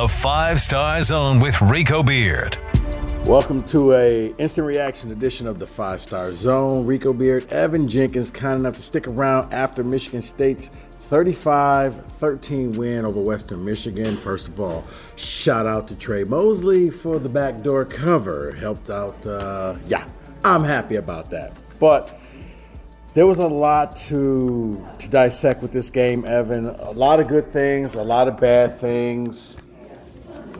The Five Star Zone with Rico Beard. Welcome to a instant reaction edition of the Five Star Zone. Rico Beard, Evan Jenkins, kind enough to stick around after Michigan State's 35-13 win over Western Michigan. First of all, shout out to Tre Mosley for the backdoor cover. Helped out. Uh, yeah, I'm happy about that. But there was a lot to to dissect with this game, Evan. A lot of good things, a lot of bad things.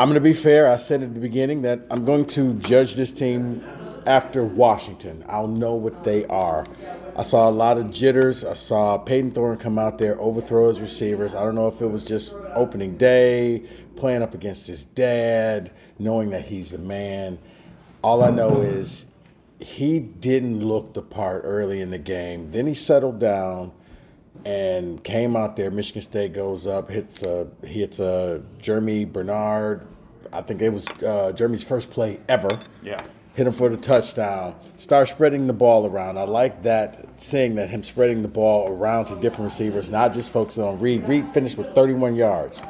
I'm going to be fair. I said at the beginning that I'm going to judge this team after Washington. I'll know what they are. I saw a lot of jitters. I saw Payton Thorne come out there, overthrow his receivers. I don't know if it was just opening day, playing up against his dad, knowing that he's the man. All I know is he didn't look the part early in the game. Then he settled down and came out there. Michigan State goes up, hits a hits a Germie Bernard. I think it was uh, Jeremy's first play ever. Yeah. Hit him for the touchdown. Start spreading the ball around. I like that, seeing that him spreading the ball around to different receivers, not just focusing on Reed. Reed finished with 31 yards.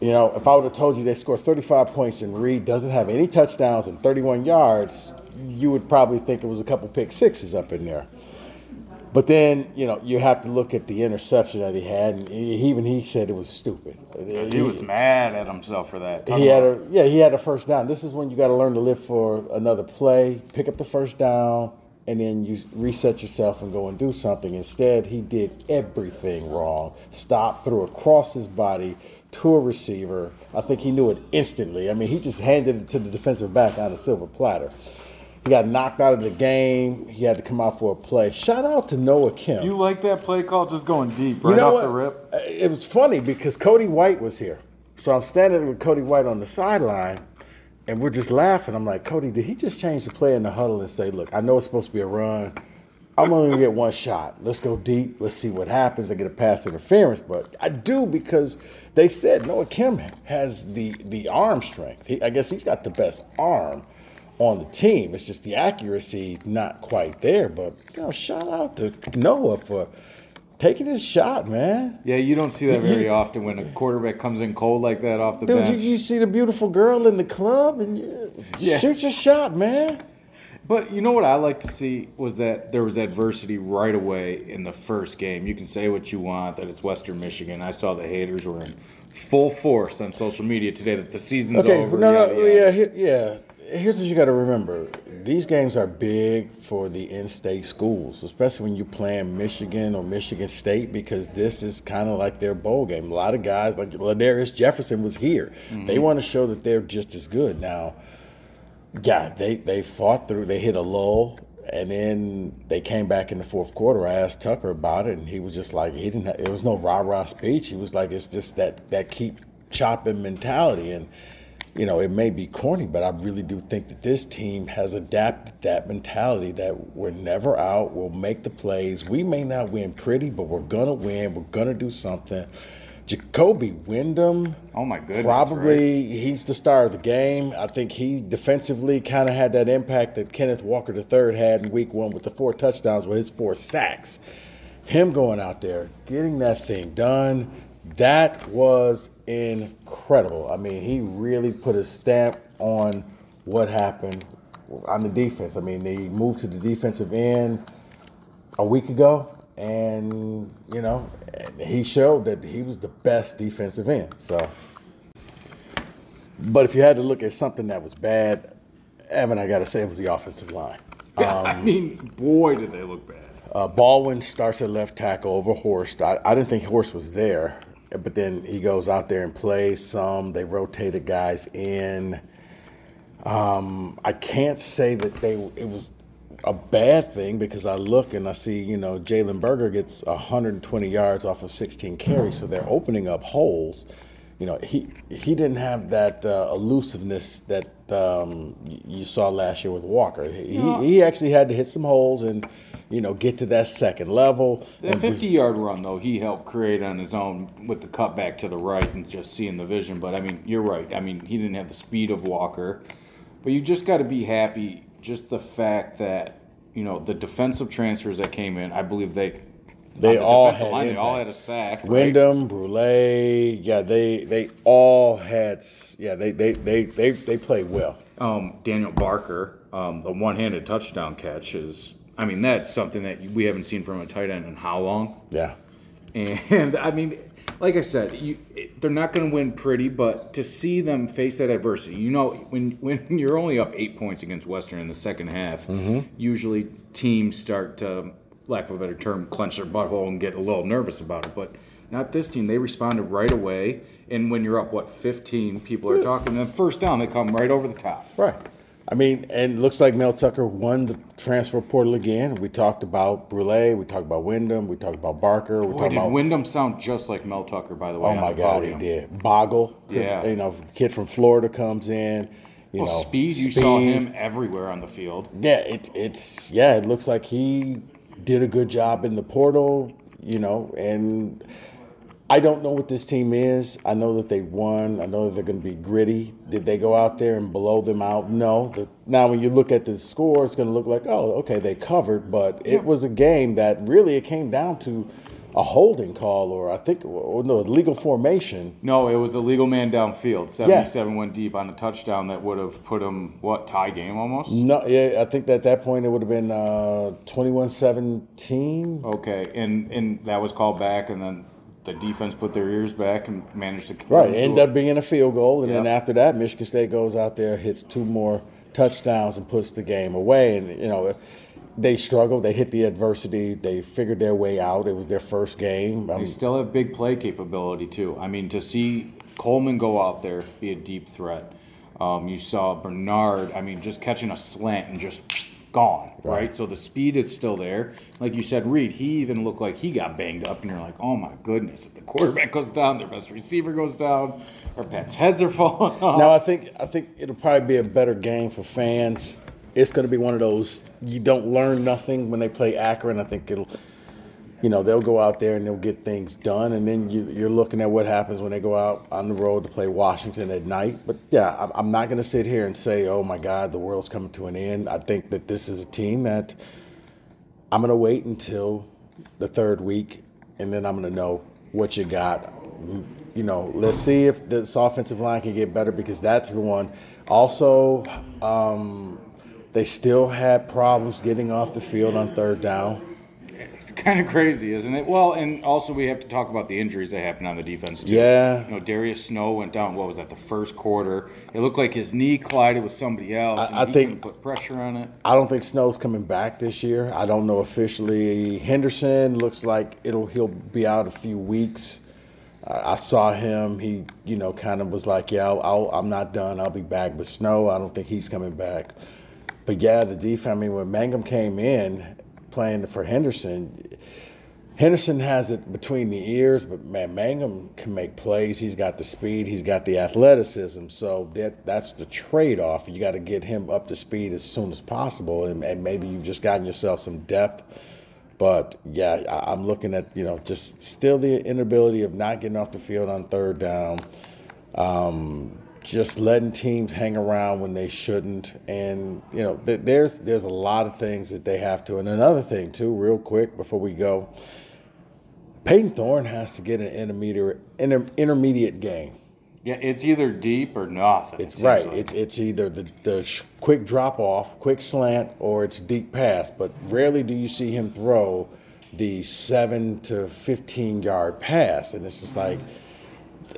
You know, if I would have told you they scored 35 points and Reed doesn't have any touchdowns and 31 yards, you would probably think it was a couple pick sixes up in there. But then, you know, you have to look at the interception that he had, and even he said it was stupid. He was mad at himself for that. He had a yeah, he had a first down. This is when you got to learn to live for another play, pick up the first down, and then you reset yourself and go and do something. Instead, he did everything wrong. Stop, threw across his body to a receiver. I think he knew it instantly. I mean, he just handed it to the defensive back on a silver platter. He got knocked out of the game. He had to come out for a play. Shout out to Noah Kim. You like that play call just going deep right You know off what? the rip? Uh, It was funny because Cody White was here. So I'm standing with Cody White on the sideline, and we're just laughing. I'm like, Cody, did he just change the play in the huddle and say, look, I know it's supposed to be a run. I'm only gonna get one shot. Let's go deep. Let's see what happens. I get a pass interference, but I do because they said Noah Kim has the the arm strength. He, I guess he's got the best arm on the team. It's just the accuracy not quite there. But you know, shout out to Noah for taking his shot, man. Yeah, you don't see that very often when a quarterback comes in cold like that off the Dude, you, bench. you see the beautiful girl in the club and you Yeah. shoot your shot, man. But you know what I like to see was that there was adversity right away in the first game. You can say what you want that it's Western Michigan. I saw the haters were in full force on social media today that the season's Okay, over. no, no, yeah, yeah. Here's what you got to remember: these games are big for the in-state schools, especially when you're playing Michigan or Michigan State, because this is kind of like their bowl game. A lot of guys, like Ladarius Jefferson, was here. Mm-hmm. They want to show that they're just as good. Now, yeah, they they fought through. They hit a lull, and then they came back in the fourth quarter. I asked Tucker about it, and he was just like, he didn't. Have, it was no rah rah speech. He was like, it's just that that keep chopping mentality, and you know, it may be corny, but I really do think that this team has adapted that mentality that we're never out. We'll make the plays. We may not win pretty, but we're gonna win. We're gonna do something. Jacoby Windmon. Oh my goodness! Probably he's the star of the game. I think he defensively kind of had that impact that Kenneth Walker III had in week one with the four touchdowns with his four sacks. Him going out there, getting that thing done, that was incredible. I mean, he really put a stamp on what happened on the defense. I mean, they moved to the defensive end a week ago, and you know, he showed that he was the best defensive end. So But if you had to look at something that was bad, Evan, I got to say it was the offensive line. Yeah, I mean, boy, did they look bad. Uh, Baldwin starts at left tackle over Horst. I, I didn't think Horst was there, but then he goes out there and plays some. They rotated guys in. Um, I can't say that they it was a bad thing because I look and I see you know Jalen Berger gets 120 yards off of 16 carries, so they're opening up holes. You know he he didn't have that uh, elusiveness that um, you saw last year with Walker. He, No. he actually had to hit some holes and you know get to that second level. That 50 yard run, though, he helped create on his own with the cutback to the right and just seeing the vision. But I mean, you're right. I mean, he didn't have the speed of Walker. But you just got to be happy, just the fact that, you know, the defensive transfers that came in, I believe they. They the all had line, they all had a sack. right? Windmon, Brule, yeah, they they all had, yeah, they they they they, they played well. um, Daniel Barker, um, the one-handed touchdown catch is, I mean, that's something that we haven't seen from a tight end in how long? Yeah, And I mean, like I said, you, they're not going to win pretty, but to see them face that adversity, you know, when when you're only up eight points against Western in the second half, mm-hmm. usually teams start to, lack of a better term, clench their butthole and get a little nervous about it. But not this team. They responded right away. And when you're up, what, 15, people are talking. And then first down, they come right over the top. right. I mean, and it looks like Mel Tucker won the transfer portal again. We talked about Brule, we talked about Windmon, we talked about Barker, we Boy, talked did about. Windmon sound just like Mel Tucker, by the way. oh my the God, he did. Bogle, Yeah. you know, the kid from Florida comes in. You Well, know, speed, you saw him everywhere on the field. Yeah, it, it's yeah. It looks like he did a good job in the portal, you know. And I don't know what this team is. I know that they won. I know that they're going to be gritty. Did they go out there and blow them out? No. The, now, when you look at the score, it's going to look like, oh, okay, they covered. But it was a game that really it came down to a holding call, or I think, or no, legal formation. No, it was a legal man downfield. 77 went deep on a touchdown that would have put him, what, tie game almost? No, yeah, I think that at that point it would have been uh, 21-17. Okay, and and that was called back, and then the defense put their ears back and managed to Right, end up being a field goal, and then after that, Michigan State goes out there, hits two more touchdowns, and puts the game away. And you know, they struggled. They hit the adversity. They figured their way out. It was their first game. I They mean, still have big play capability too. I mean, to see Coleman go out there be a deep threat. Um, you saw Bernard. I mean, just catching a slant and just gone. Right? Right. So the speed is still there. Like you said, Reed. He even looked like he got banged up, and you're like, oh my goodness, if the quarterback goes down, their best receiver goes down, our pets' heads are falling off. now I think I think it'll probably be a better game for fans. It's going to be one of those you don't learn nothing when they play Akron. I think it'll. You know they'll go out there and they'll get things done, and then you, you're looking at what happens when they go out on the road to play Washington at night. But yeah, I'm, I'm not going to sit here and say, "Oh my God, the world's coming to an end." I think that this is a team that I'm going to wait until the third week, and then I'm going to know what you got. You know, let's see if this offensive line can get better because that's the one. Also, um, they still had problems getting off the field on third down. It's kind of crazy, isn't it? Well, and also we have to talk about the injuries that happened on the defense too. Yeah. You know, Darius Snow went down. What was that? The first quarter. It looked like his knee collided with somebody else. I- and I he think- put pressure on it. I don't think Snow's coming back this year. I don't know officially. Henderson looks like it'll he'll be out a few weeks. I saw him. He, you know, kind of was like, "Yeah, I'll, I'll, I'm not done. I'll be back." But Snow, I don't think he's coming back. But yeah, the defense. I mean, when Mangham came in playing for Henderson, Henderson has it between the ears, but man, Mangham can make plays. He's got the speed, he's got the athleticism. So that that's the trade-off. You got to get him up to speed as soon as possible, and, and maybe you've just gotten yourself some depth. But yeah, I, I'm looking at you know just still the inability of not getting off the field on third down, um, just letting teams hang around when they shouldn't, and you know th- there's there's a lot of things that they have to. And another thing too, real quick before we go, Payton Thorne has to get an intermediate inter, intermediate game. Yeah, it's either deep or nothing. It's seems right. like. It's it's either the, the sh- quick drop off, quick slant, or it's deep pass. But rarely do you see him throw the seven to fifteen yard pass, and it's just like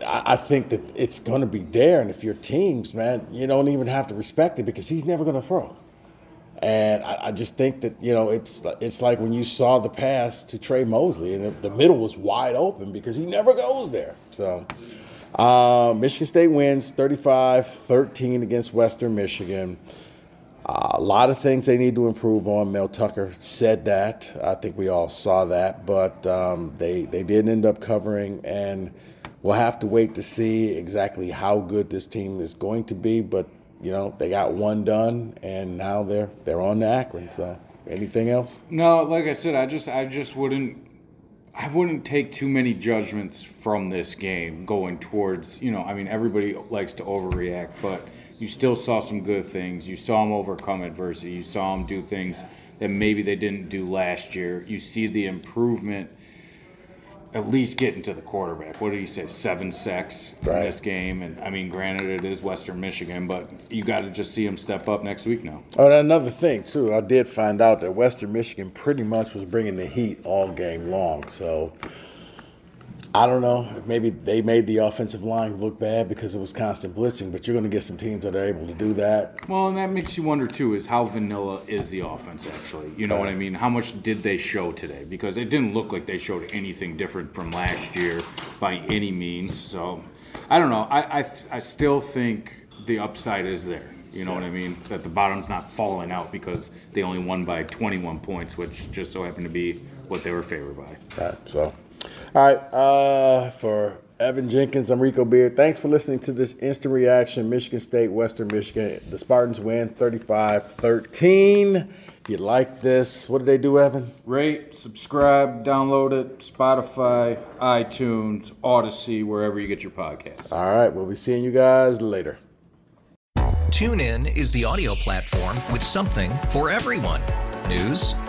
I, think that it's going to be there. And if your teams, man, you don't even have to respect it because he's never going to throw. And I, I, just think that you know it's it's like when you saw the pass to Tre Mosley and the middle was wide open because he never goes there. So uh, Michigan State wins 35-13 against Western Michigan. Uh, a lot of things they need to improve on. Mel Tucker said that. I think we all saw that, but um, they they did end up covering, and we'll have to wait to see exactly how good this team is going to be. But you know, they got one done, and now they're they're on to Akron. So, anything else? No, like I said, I just I just wouldn't I wouldn't take too many judgments from this game going towards you know. I mean, everybody likes to overreact, but you still saw some good things. You saw them overcome adversity. You saw them do things that maybe they didn't do last year. You see the improvement at least getting to the quarterback. What did he say? Seven sacks right. in this game, and I mean, granted, it is Western Michigan, but you got to just see him step up next week now. Oh, and another thing too, I did find out that Western Michigan pretty much was bringing the heat all game long. So I don't know. Maybe they made the offensive line look bad because it was constant blitzing, but you're going to get some teams that are able to do that. Well, and that makes you wonder too is how vanilla is the offense actually? You know right. what I mean? How much did they show today? Because it didn't look like they showed anything different from last year by any means. So I don't know. I I, I still think the upside is there. You know yeah. what I mean? That the bottom's not falling out because they only won by 21 points, which just so happened to be what they were favored by. Right. So all right. Uh, for Evan Jenkins, I'm Rico Beard. Thanks for listening to this instant reaction. Michigan State, Western Michigan. The Spartans win 35 13. If you like this, what did they do, Evan? Rate, subscribe, download it, Spotify, iTunes, Audacy, wherever you get your podcasts. All right. We'll be seeing you guys later. TuneIn is the audio platform with something for everyone. News